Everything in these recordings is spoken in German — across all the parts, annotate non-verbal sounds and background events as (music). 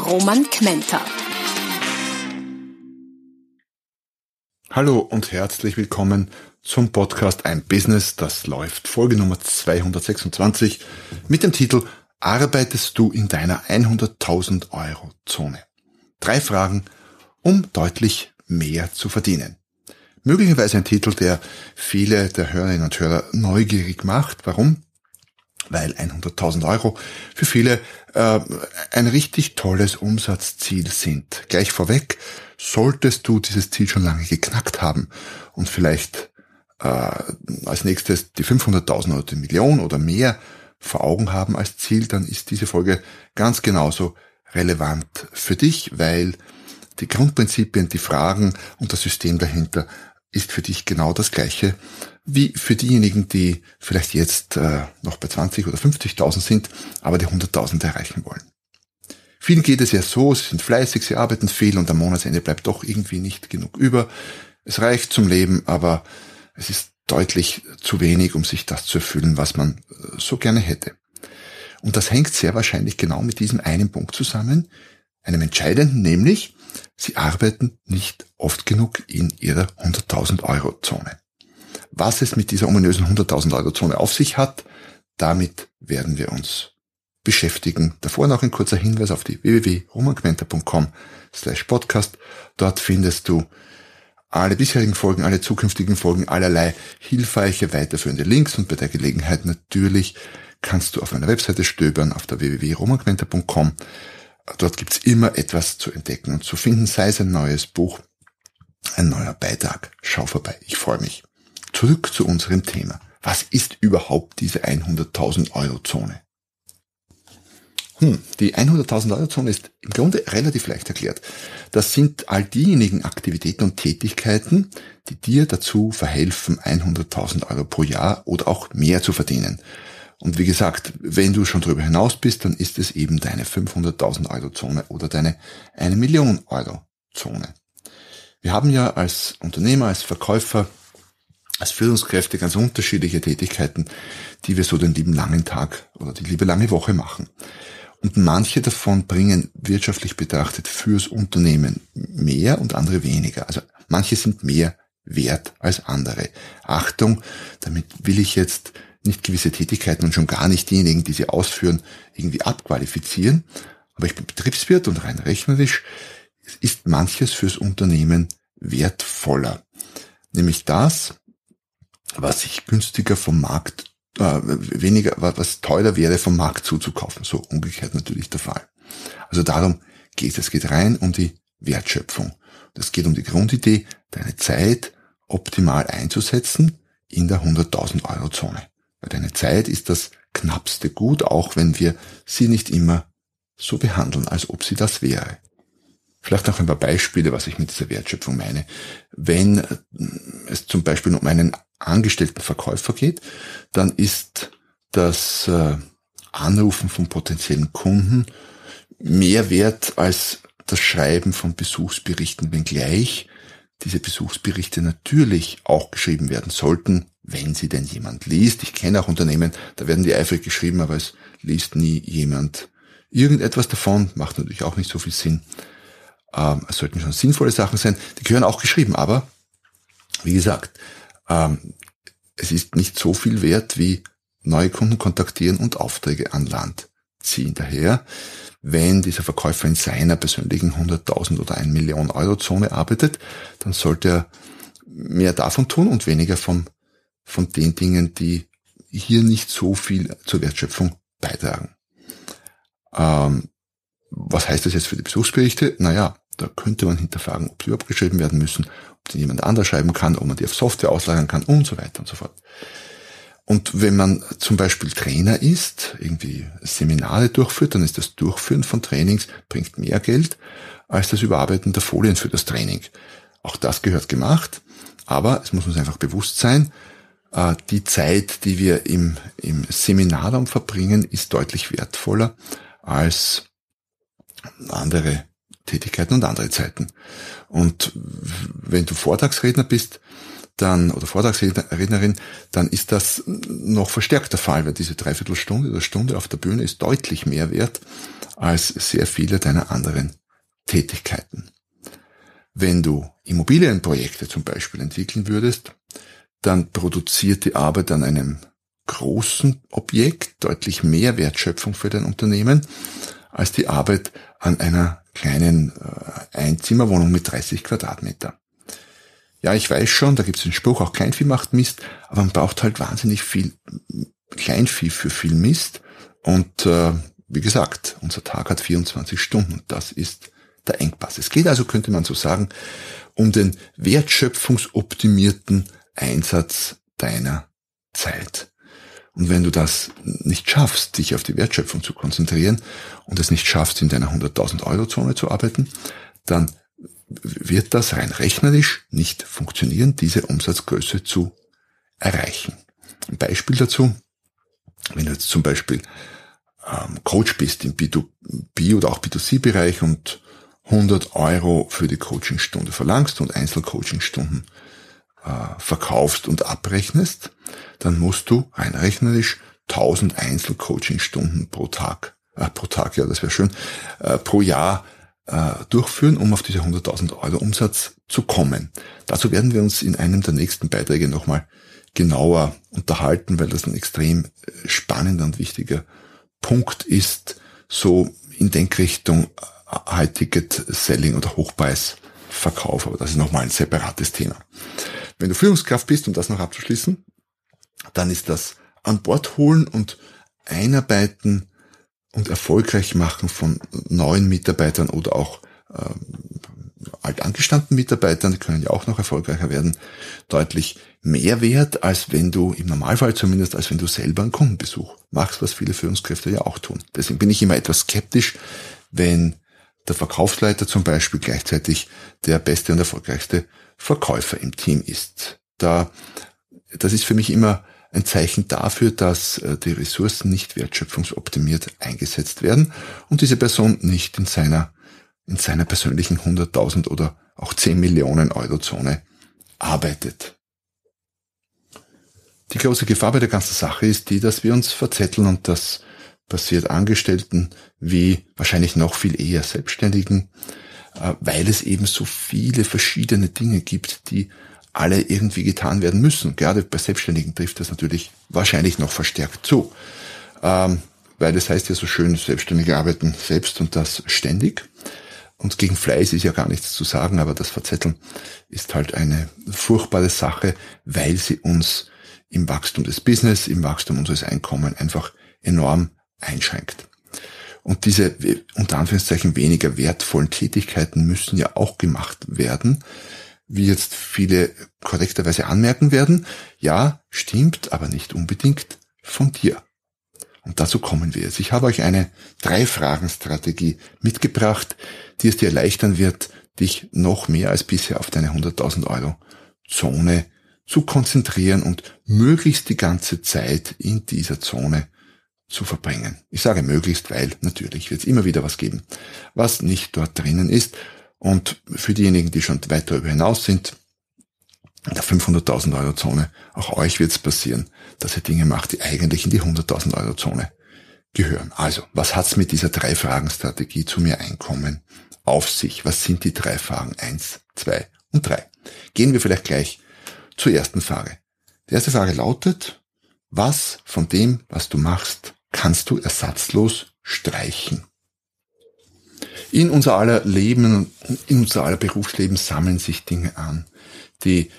Roman Kmenter. Hallo und herzlich willkommen zum Podcast Ein Business, das läuft. Folge Nummer 226 mit dem Titel Arbeitest du in deiner 100.000 Euro Zone? Drei Fragen, um deutlich mehr zu verdienen. Möglicherweise ein Titel, der viele der Hörerinnen und Hörer neugierig macht. Warum? Weil 100.000 Euro für viele äh, ein richtig tolles Umsatzziel sind. Gleich vorweg, solltest du dieses Ziel schon lange geknackt haben und vielleicht äh, als nächstes die 500.000 oder die Million oder mehr vor Augen haben als Ziel, dann ist diese Folge ganz genauso relevant für dich, weil die Grundprinzipien, die Fragen und das System dahinter ist für dich genau das gleiche wie für diejenigen, die vielleicht jetzt äh, noch bei 20 oder 50.000 sind, aber die 100.000 erreichen wollen. Vielen geht es ja so, sie sind fleißig, sie arbeiten viel und am Monatsende bleibt doch irgendwie nicht genug über. Es reicht zum Leben, aber es ist deutlich zu wenig, um sich das zu erfüllen, was man äh, so gerne hätte. Und das hängt sehr wahrscheinlich genau mit diesem einen Punkt zusammen, einem entscheidenden, nämlich, sie arbeiten nicht oft genug in ihrer 100.000 Euro Zone. Was es mit dieser ominösen 100.000 Euro Zone auf sich hat, damit werden wir uns beschäftigen. Davor noch ein kurzer Hinweis auf die www.romanquenter.com slash podcast. Dort findest du alle bisherigen Folgen, alle zukünftigen Folgen, allerlei hilfreiche, weiterführende Links und bei der Gelegenheit natürlich kannst du auf meiner Webseite stöbern, auf der www.romanquenter.com. Dort gibt's immer etwas zu entdecken und zu finden, sei es ein neues Buch, ein neuer Beitrag. Schau vorbei, ich freue mich. Zurück zu unserem Thema. Was ist überhaupt diese 100.000 Euro Zone? Hm, die 100.000 Euro Zone ist im Grunde relativ leicht erklärt. Das sind all diejenigen Aktivitäten und Tätigkeiten, die dir dazu verhelfen, 100.000 Euro pro Jahr oder auch mehr zu verdienen. Und wie gesagt, wenn du schon darüber hinaus bist, dann ist es eben deine 500.000 Euro Zone oder deine 1 Million Euro Zone. Wir haben ja als Unternehmer, als Verkäufer, als Führungskräfte ganz unterschiedliche Tätigkeiten, die wir so den lieben langen Tag oder die liebe lange Woche machen. Und manche davon bringen wirtschaftlich betrachtet fürs Unternehmen mehr und andere weniger. Also manche sind mehr wert als andere. Achtung, damit will ich jetzt nicht gewisse Tätigkeiten und schon gar nicht diejenigen, die sie ausführen, irgendwie abqualifizieren. Aber ich bin Betriebswirt und rein rechnerisch ist manches fürs Unternehmen wertvoller. Nämlich das, was sich günstiger vom Markt äh, weniger, was teurer wäre, vom Markt zuzukaufen. So umgekehrt natürlich der Fall. Also darum geht es. Es geht rein um die Wertschöpfung. Es geht um die Grundidee, deine Zeit optimal einzusetzen in der 100.000 Euro Zone. Deine Zeit ist das knappste Gut, auch wenn wir sie nicht immer so behandeln, als ob sie das wäre. Vielleicht noch ein paar Beispiele, was ich mit dieser Wertschöpfung meine. Wenn es zum Beispiel um einen angestellten Verkäufer geht, dann ist das äh, Anrufen von potenziellen Kunden mehr wert als das Schreiben von Besuchsberichten, wenngleich diese Besuchsberichte natürlich auch geschrieben werden sollten, wenn sie denn jemand liest. Ich kenne auch Unternehmen, da werden die eifrig geschrieben, aber es liest nie jemand irgendetwas davon, macht natürlich auch nicht so viel Sinn. Ähm, es sollten schon sinnvolle Sachen sein, die gehören auch geschrieben, aber wie gesagt, ähm, es ist nicht so viel wert wie neue Kunden kontaktieren und Aufträge an Land ziehen. Daher, wenn dieser Verkäufer in seiner persönlichen 100.000 oder 1 Million Euro Zone arbeitet, dann sollte er mehr davon tun und weniger vom, von den Dingen, die hier nicht so viel zur Wertschöpfung beitragen. Ähm, was heißt das jetzt für die Besuchsberichte? Naja, da könnte man hinterfragen, ob sie abgeschrieben werden müssen, ob die jemand anders schreiben kann, ob man die auf Software auslagern kann und so weiter und so fort. Und wenn man zum Beispiel Trainer ist, irgendwie Seminare durchführt, dann ist das Durchführen von Trainings, bringt mehr Geld als das Überarbeiten der Folien für das Training. Auch das gehört gemacht, aber es muss uns einfach bewusst sein, die Zeit, die wir im, im Seminarraum verbringen, ist deutlich wertvoller als andere Tätigkeiten und andere Zeiten. Und wenn du Vortragsredner bist, dann, oder Vortragsrednerin, dann ist das noch verstärkt der Fall, weil diese Dreiviertelstunde oder Stunde auf der Bühne ist deutlich mehr wert als sehr viele deiner anderen Tätigkeiten. Wenn du Immobilienprojekte zum Beispiel entwickeln würdest, dann produziert die Arbeit an einem großen Objekt deutlich mehr Wertschöpfung für dein Unternehmen als die Arbeit an einer kleinen äh, Einzimmerwohnung mit 30 Quadratmeter. Ja, ich weiß schon, da gibt es den Spruch, auch Kleinvieh macht Mist, aber man braucht halt wahnsinnig viel Kleinvieh für viel Mist. Und äh, wie gesagt, unser Tag hat 24 Stunden und das ist der Engpass. Es geht also, könnte man so sagen, um den wertschöpfungsoptimierten Einsatz deiner Zeit. Und wenn du das nicht schaffst, dich auf die Wertschöpfung zu konzentrieren und es nicht schaffst, in deiner 100.000 Euro Zone zu arbeiten, dann wird das rein rechnerisch nicht funktionieren, diese Umsatzgröße zu erreichen. Ein Beispiel dazu, wenn du jetzt zum Beispiel ähm, Coach bist im B2B oder auch B2C-Bereich und 100 Euro für die Coachingstunde verlangst und Einzelcoachingstunden verkaufst und abrechnest, dann musst du rein rechnerisch 1000 Einzelcoachingstunden pro Tag, äh, pro Tag, ja, das wäre schön, äh, pro Jahr äh, durchführen, um auf diese 100.000 Euro Umsatz zu kommen. Dazu werden wir uns in einem der nächsten Beiträge nochmal genauer unterhalten, weil das ein extrem äh, spannender und wichtiger Punkt ist, so in Denkrichtung äh, High Ticket Selling oder Hochpreisverkauf, aber das ist nochmal ein separates Thema. Wenn du Führungskraft bist, um das noch abzuschließen, dann ist das an Bord holen und einarbeiten und erfolgreich machen von neuen Mitarbeitern oder auch ähm, altangestandenen Mitarbeitern, die können ja auch noch erfolgreicher werden, deutlich mehr wert, als wenn du, im Normalfall zumindest, als wenn du selber einen Kundenbesuch machst, was viele Führungskräfte ja auch tun. Deswegen bin ich immer etwas skeptisch, wenn der Verkaufsleiter zum Beispiel gleichzeitig der beste und erfolgreichste Verkäufer im Team ist. Da, das ist für mich immer ein Zeichen dafür, dass äh, die Ressourcen nicht wertschöpfungsoptimiert eingesetzt werden und diese Person nicht in seiner, in seiner persönlichen 100.000 oder auch 10 Millionen Euro Zone arbeitet. Die große Gefahr bei der ganzen Sache ist die, dass wir uns verzetteln und das passiert Angestellten wie wahrscheinlich noch viel eher Selbstständigen, äh, weil es eben so viele verschiedene Dinge gibt, die alle irgendwie getan werden müssen. Gerade bei Selbstständigen trifft das natürlich wahrscheinlich noch verstärkt zu. Ähm, weil das heißt ja so schön, Selbstständige arbeiten selbst und das ständig. Und gegen Fleiß ist ja gar nichts zu sagen, aber das Verzetteln ist halt eine furchtbare Sache, weil sie uns im Wachstum des Business, im Wachstum unseres Einkommens einfach enorm einschränkt. Und diese unter Anführungszeichen weniger wertvollen Tätigkeiten müssen ja auch gemacht werden, wie jetzt viele korrekterweise anmerken werden, ja, stimmt, aber nicht unbedingt von dir. Und dazu kommen wir jetzt. Ich habe euch eine Drei-Fragen-Strategie mitgebracht, die es dir erleichtern wird, dich noch mehr als bisher auf deine 100.000 Euro Zone zu konzentrieren und möglichst die ganze Zeit in dieser Zone zu verbringen. Ich sage möglichst, weil natürlich wird es immer wieder was geben, was nicht dort drinnen ist und für diejenigen, die schon weit darüber hinaus sind, in der 500.000 Euro Zone, auch euch wird es passieren, dass ihr Dinge macht, die eigentlich in die 100.000 Euro Zone gehören. Also, was hat's mit dieser Drei-Fragen-Strategie zu mir Einkommen auf sich? Was sind die drei Fragen? Eins, zwei und drei. Gehen wir vielleicht gleich zur ersten Frage. Die erste Frage lautet, was von dem, was du machst, kannst du ersatzlos streichen? in unser aller Leben, in unser aller Berufsleben sammeln sich Dinge an, die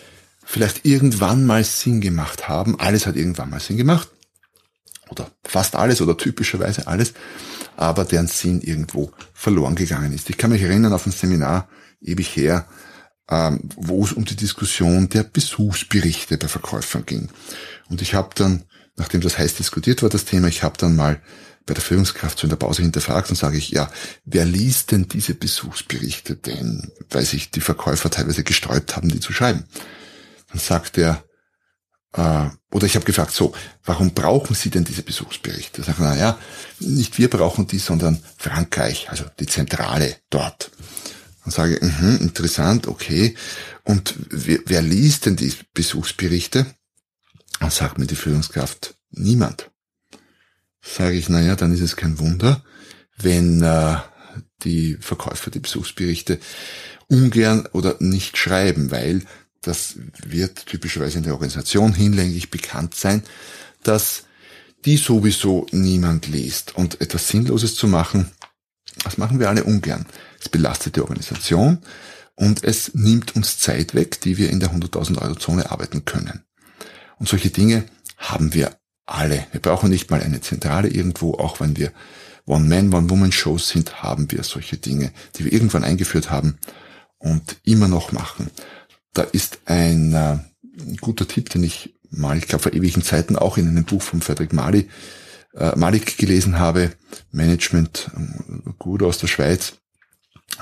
vielleicht irgendwann mal Sinn gemacht haben. Alles hat irgendwann mal Sinn gemacht. Oder fast alles oder typischerweise alles, aber deren Sinn irgendwo verloren gegangen ist. Ich kann mich erinnern auf ein Seminar ewig her, ähm, wo es um die Diskussion der Besuchsberichte bei Verkäufern ging. Und ich habe dann nachdem das heiß diskutiert war, das Thema, ich habe dann mal bei der Führungskraft so in der Pause hinterfragt und sage ich, ja, wer liest denn diese Besuchsberichte denn, weil sich die Verkäufer teilweise gesträubt haben, die zu schreiben. Dann sagt er, äh, oder ich habe gefragt, so, warum brauchen Sie denn diese Besuchsberichte? Sagen, na ja, nicht wir brauchen die, sondern Frankreich, also die Zentrale dort. Dann sage ich, mh, interessant, okay. Und wer, wer liest denn die Besuchsberichte? Dann sagt mir die Führungskraft, niemand. Sage ich, naja, dann ist es kein Wunder, wenn äh, die Verkäufer die Besuchsberichte ungern oder nicht schreiben, weil das wird typischerweise in der Organisation hinlänglich bekannt sein, dass die sowieso niemand liest. Und etwas Sinnloses zu machen, das machen wir alle ungern. Es belastet die Organisation und es nimmt uns Zeit weg, die wir in der 100.000 Euro Zone arbeiten können. Und solche Dinge haben wir alle. Wir brauchen nicht mal eine Zentrale irgendwo, auch wenn wir One-Man, One-Woman-Shows sind, haben wir solche Dinge, die wir irgendwann eingeführt haben und immer noch machen. Da ist ein äh, guter Tipp, den ich mal, ich glaube vor ewigen Zeiten auch in einem Buch von Frederick Mali, äh, Malik gelesen habe, Management, äh, gut aus der Schweiz.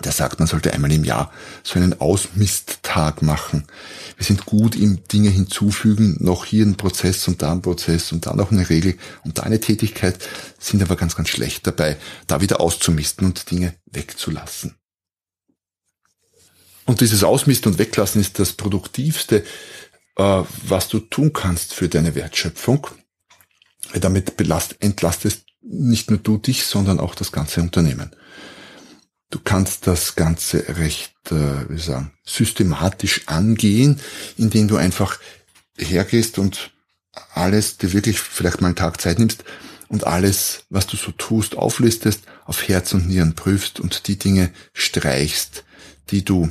Der sagt, man sollte einmal im Jahr so einen Ausmisttag machen. Wir sind gut im Dinge hinzufügen, noch hier ein Prozess und da ein Prozess und da noch eine Regel und da eine Tätigkeit, sind aber ganz, ganz schlecht dabei, da wieder auszumisten und Dinge wegzulassen. Und dieses Ausmisten und Weglassen ist das Produktivste, äh, was du tun kannst für deine Wertschöpfung. Damit entlastest nicht nur du dich, sondern auch das ganze Unternehmen. Du kannst das Ganze recht, äh, wie sagen, systematisch angehen, indem du einfach hergehst und alles, dir wirklich vielleicht mal einen Tag Zeit nimmst und alles, was du so tust, auflistest, auf Herz und Nieren prüfst und die Dinge streichst, die du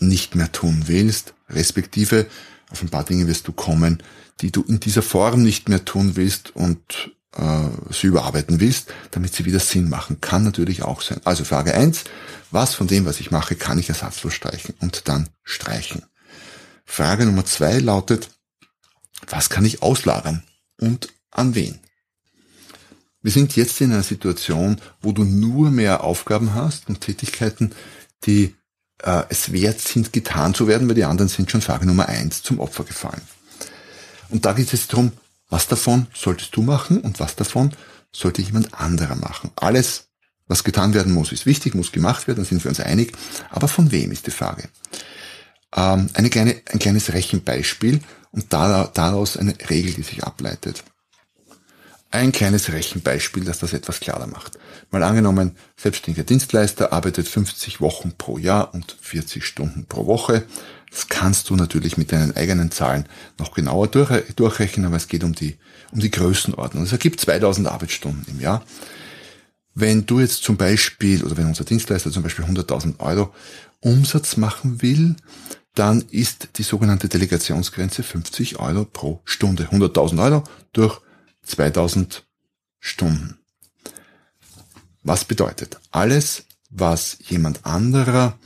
nicht mehr tun willst, respektive auf ein paar Dinge wirst du kommen, die du in dieser Form nicht mehr tun willst und äh, sie überarbeiten willst, damit sie wieder Sinn machen. Kann natürlich auch sein. Also Frage eins: was von dem, was ich mache, kann ich ersatzlos streichen und dann streichen? Frage Nummer zwei lautet, was kann ich auslagern und an wen? Wir sind jetzt in einer Situation, wo du nur mehr Aufgaben hast und Tätigkeiten, die äh, es wert sind, getan zu werden, weil die anderen sind schon Frage Nummer eins zum Opfer gefallen. Und da geht es darum, was davon solltest du machen und was davon sollte jemand anderer machen. Alles, was getan werden muss, ist wichtig, muss gemacht werden, sind wir uns einig. Aber von wem ist die Frage? Ähm, eine kleine, ein kleines Rechenbeispiel und daraus eine Regel, die sich ableitet. Ein kleines Rechenbeispiel, das das etwas klarer macht. Mal angenommen, selbstständiger Dienstleister arbeitet 50 Wochen pro Jahr und 40 Stunden pro Woche. Das kannst du natürlich mit deinen eigenen Zahlen noch genauer durchrechnen, aber es geht um die, um die Größenordnung. Es ergibt 2000 Arbeitsstunden im Jahr. Wenn du jetzt zum Beispiel, oder wenn unser Dienstleister zum Beispiel 100.000 Euro Umsatz machen will, dann ist die sogenannte Delegationsgrenze 50 Euro pro Stunde. 100.000 Euro durch 2000 Stunden. Was bedeutet? Alles, was jemand anderer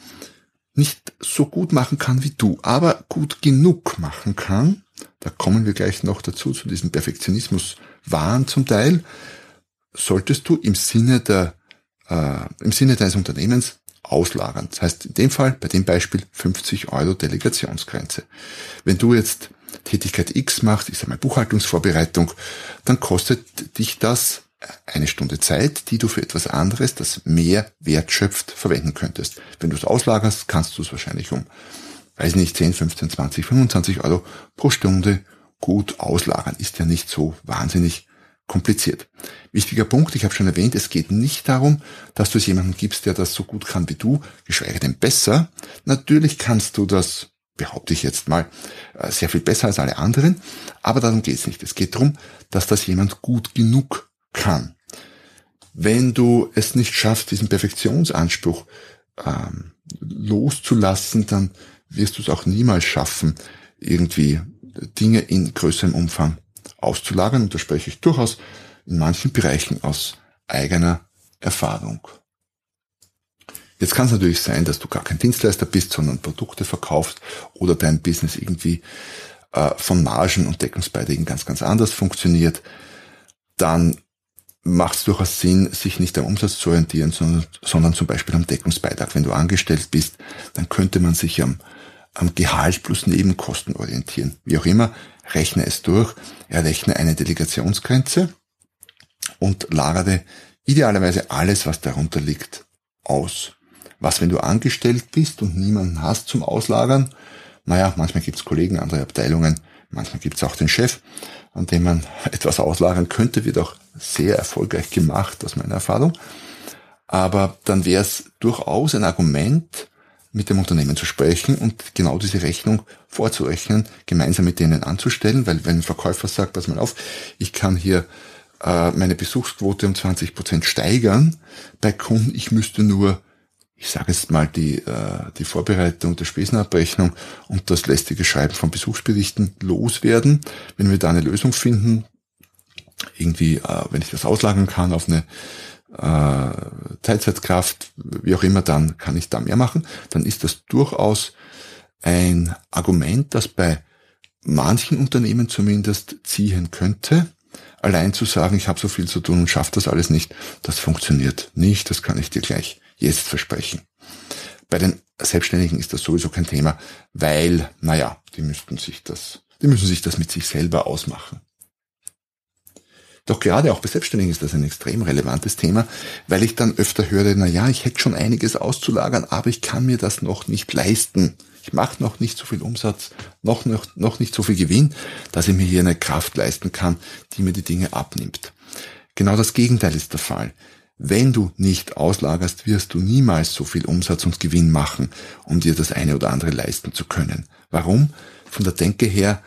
nicht so gut machen kann wie du, aber gut genug machen kann, da kommen wir gleich noch dazu, zu diesem Perfektionismus Wahn zum Teil, solltest du im Sinne der, äh, im Sinne deines Unternehmens auslagern. Das heißt, in dem Fall, bei dem Beispiel 50 Euro Delegationsgrenze. Wenn du jetzt Tätigkeit X machst, ich sage mal Buchhaltungsvorbereitung, dann kostet dich das eine Stunde Zeit, die du für etwas anderes, das mehr Wert schöpft, verwenden könntest. Wenn du es auslagerst, kannst du es wahrscheinlich um, weiß nicht, 10, 15, 20, 25 Euro pro Stunde gut auslagern. Ist ja nicht so wahnsinnig kompliziert. Wichtiger Punkt, ich habe schon erwähnt, es geht nicht darum, dass du es jemandem gibst, der das so gut kann wie du, geschweige denn besser. Natürlich kannst du das behaupte ich jetzt mal, äh, sehr viel besser als alle anderen. Aber darum geht es nicht. Es geht darum, dass das jemand gut genug kann. Wenn du es nicht schaffst, diesen Perfektionsanspruch ähm, loszulassen, dann wirst du es auch niemals schaffen, irgendwie Dinge in größerem Umfang auszulagern. Und da spreche ich durchaus in manchen Bereichen aus eigener Erfahrung. Jetzt kann es natürlich sein, dass du gar kein Dienstleister bist, sondern Produkte verkaufst oder dein Business irgendwie äh, von Margen und Deckungsbeiträgen ganz, ganz anders funktioniert, dann macht es durchaus Sinn, sich nicht am Umsatz zu orientieren, sondern, sondern zum Beispiel am Deckungsbeitrag. Wenn du angestellt bist, dann könnte man sich am, am Gehalt plus Nebenkosten orientieren. Wie auch immer, rechne es durch, errechne eine Delegationsgrenze und lagere idealerweise alles, was darunter liegt, aus. Was, wenn du angestellt bist und niemanden hast zum Auslagern? Naja, manchmal gibt's Kollegen, andere Abteilungen, manchmal gibt's auch den Chef, an dem man (laughs) etwas auslagern könnte, wird auch sehr erfolgreich gemacht, aus meiner Erfahrung. Aber dann wäre es durchaus ein Argument, mit dem Unternehmen zu sprechen und genau diese Rechnung vorzurechnen, gemeinsam mit denen anzustellen, weil wenn ein Verkäufer sagt, pass mal auf, ich kann hier äh, meine Besuchsquote um 20 Prozent steigern bei Kunden, ich müsste nur ich sage jetzt mal, die, äh, die Vorbereitung der Spesenabrechnung und das lästige Schreiben von Besuchsberichten loswerden. Wenn wir da eine Lösung finden, irgendwie, äh, wenn ich das auslagern kann auf eine äh, Teilzeitkraft, wie auch immer, dann kann ich da mehr machen, dann ist das durchaus ein Argument, das bei manchen Unternehmen zumindest ziehen könnte. Allein zu sagen, ich habe so viel zu tun und schaffe das alles nicht, das funktioniert nicht, das kann ich dir gleich jetzt versprechen. Bei den Selbstständigen ist das sowieso kein Thema, weil, naja, die müssten sich das, die müssen sich das mit sich selber ausmachen. Doch gerade auch bei Selbstständigen ist das ein extrem relevantes Thema, weil ich dann öfter höre, na ja, ich hätte schon einiges auszulagern, aber ich kann mir das noch nicht leisten. Ich mache noch nicht so viel Umsatz, noch, noch, noch nicht so viel Gewinn, dass ich mir hier eine Kraft leisten kann, die mir die Dinge abnimmt. Genau das Gegenteil ist der Fall. Wenn du nicht auslagerst, wirst du niemals so viel Umsatz und Gewinn machen, um dir das eine oder andere leisten zu können. Warum? Von der Denke her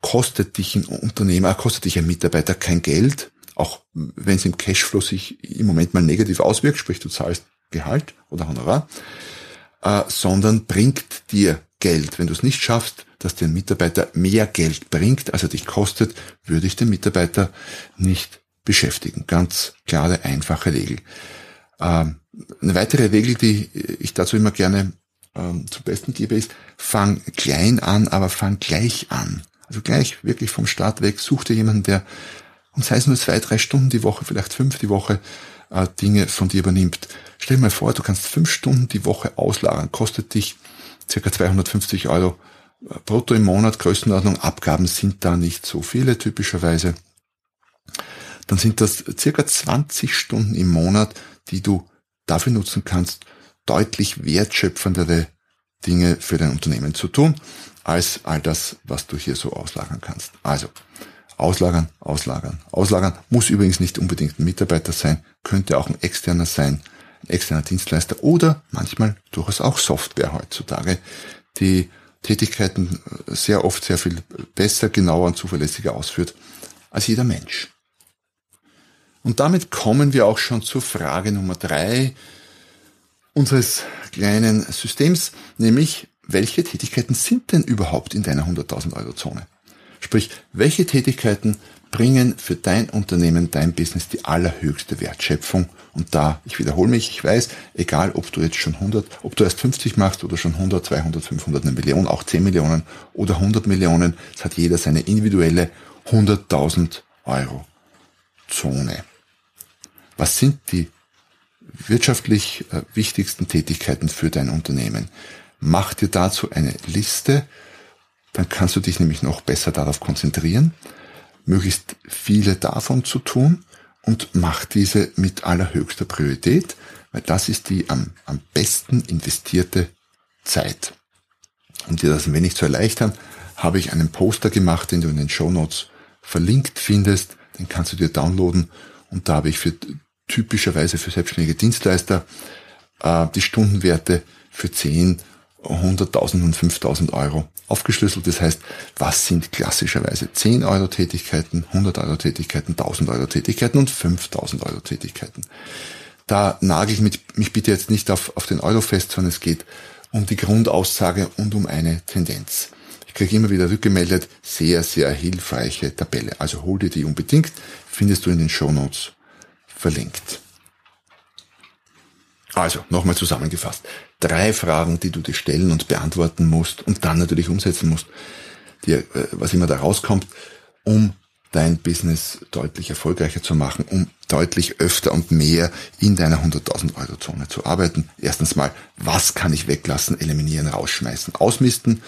kostet dich ein Unternehmer, kostet dich ein Mitarbeiter kein Geld, auch wenn es im Cashflow sich im Moment mal negativ auswirkt, sprich du zahlst Gehalt oder Honorar, äh, sondern bringt dir Geld. Wenn du es nicht schaffst, dass dir ein Mitarbeiter mehr Geld bringt, als er dich kostet, würde ich den Mitarbeiter nicht beschäftigen. Ganz klare, einfache Regel. Ähm, eine weitere Regel, die ich dazu immer gerne ähm, zum Besten gebe, ist, fang klein an, aber fang gleich an. Also gleich wirklich vom Start weg, such dir jemanden, der, und sei es nur zwei, drei Stunden die Woche, vielleicht fünf die Woche, äh, Dinge von dir übernimmt. Stell dir mal vor, du kannst fünf Stunden die Woche auslagern, kostet dich circa 250 Euro brutto im Monat, Größenordnung, Abgaben sind da nicht so viele typischerweise dann sind das circa 20 Stunden im Monat, die du dafür nutzen kannst, deutlich wertschöpfendere Dinge für dein Unternehmen zu tun, als all das, was du hier so auslagern kannst. Also, auslagern, auslagern, auslagern. Muss übrigens nicht unbedingt ein Mitarbeiter sein, könnte auch ein externer sein, ein externer Dienstleister oder manchmal durchaus auch Software heutzutage, die Tätigkeiten sehr oft sehr viel besser, genauer und zuverlässiger ausführt als jeder Mensch. Und damit kommen wir auch schon zur Frage Nummer drei unseres kleinen Systems, nämlich welche Tätigkeiten sind denn überhaupt in deiner 100.000 Euro Zone? Sprich, welche Tätigkeiten bringen für dein Unternehmen, dein Business die allerhöchste Wertschöpfung? Und da, ich wiederhole mich, ich weiß, egal ob du jetzt schon 100, ob du erst 50 machst oder schon 100, 200, 500, eine Million, auch 10 Millionen oder 100 Millionen, es hat jeder seine individuelle 100.000 Euro Zone. Was sind die wirtschaftlich äh, wichtigsten Tätigkeiten für dein Unternehmen? Mach dir dazu eine Liste, dann kannst du dich nämlich noch besser darauf konzentrieren, möglichst viele davon zu tun und mach diese mit allerhöchster Priorität, weil das ist die am, am besten investierte Zeit. Um dir das ein wenig zu erleichtern, habe ich einen Poster gemacht, den du in den Show Notes verlinkt findest. Den kannst du dir downloaden und da habe ich für typischerweise für selbstständige Dienstleister äh, die Stundenwerte für 10, 100.000 und 5.000 Euro aufgeschlüsselt. Das heißt, was sind klassischerweise 10 Euro Tätigkeiten, 100 Euro Tätigkeiten, 1000 Euro Tätigkeiten und 5000 Euro Tätigkeiten. Da nagel ich mich bitte jetzt nicht auf, auf den Euro fest, sondern es geht um die Grundaussage und um eine Tendenz. Ich kriege immer wieder rückgemeldet, sehr, sehr hilfreiche Tabelle. Also hol dir die unbedingt, findest du in den Show Notes verlinkt. Also, nochmal zusammengefasst. Drei Fragen, die du dir stellen und beantworten musst und dann natürlich umsetzen musst. dir, äh, was immer da rauskommt, um dein Business deutlich erfolgreicher zu machen, um deutlich öfter und mehr in deiner 100.000 Euro Zone zu arbeiten. Erstens mal, was kann ich weglassen, eliminieren, rausschmeißen, ausmisten?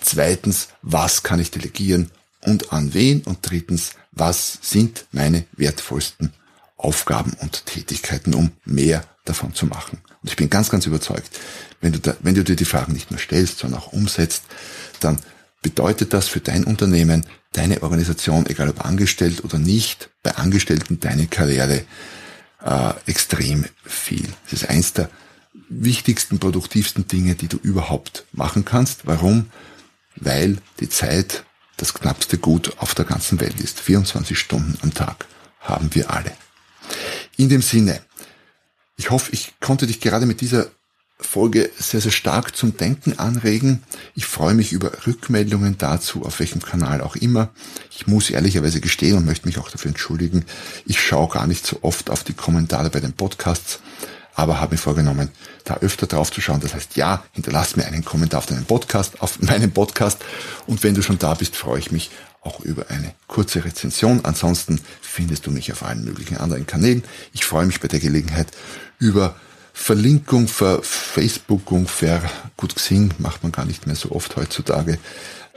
Zweitens, was kann ich delegieren und an wen? Und drittens, was sind meine wertvollsten Aufgaben und Tätigkeiten, um mehr davon zu machen? Und ich bin ganz, ganz überzeugt, wenn du, da, wenn du dir die Fragen nicht nur stellst, sondern auch umsetzt, dann bedeutet das für dein Unternehmen, deine Organisation, egal ob angestellt oder nicht, bei Angestellten deine Karriere äh, extrem viel. Das ist eins der wichtigsten, produktivsten Dinge, die du überhaupt machen kannst. Warum? Weil die Zeit das knappste Gut auf der ganzen Welt ist. 24 Stunden am Tag haben wir alle. In dem Sinne, ich hoffe, ich konnte dich gerade mit dieser Folge sehr, sehr stark zum Denken anregen. Ich freue mich über Rückmeldungen dazu, auf welchem Kanal auch immer. Ich muss ehrlicherweise gestehen und möchte mich auch dafür entschuldigen. Ich schaue gar nicht so oft auf die Kommentare bei den Podcasts, aber habe mir vorgenommen, da öfter drauf zu schauen. Das heißt, ja, hinterlass mir einen Kommentar auf deinen Podcast, auf meinen Podcast. Und wenn du schon da bist, freue ich mich auch über eine kurze Rezension. Ansonsten findest du mich auf allen möglichen anderen Kanälen. Ich freue mich bei der Gelegenheit über Verlinkung, Ver Facebookung, Ver gut Xing macht man gar nicht mehr so oft heutzutage.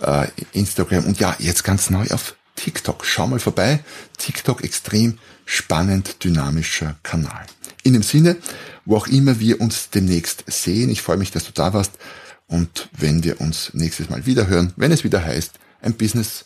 Äh, Instagram und ja, jetzt ganz neu auf TikTok. Schau mal vorbei. TikTok extrem spannend, dynamischer Kanal. In dem Sinne, wo auch immer wir uns demnächst sehen, ich freue mich, dass du da warst und wenn wir uns nächstes Mal wieder hören, wenn es wieder heißt, ein Business,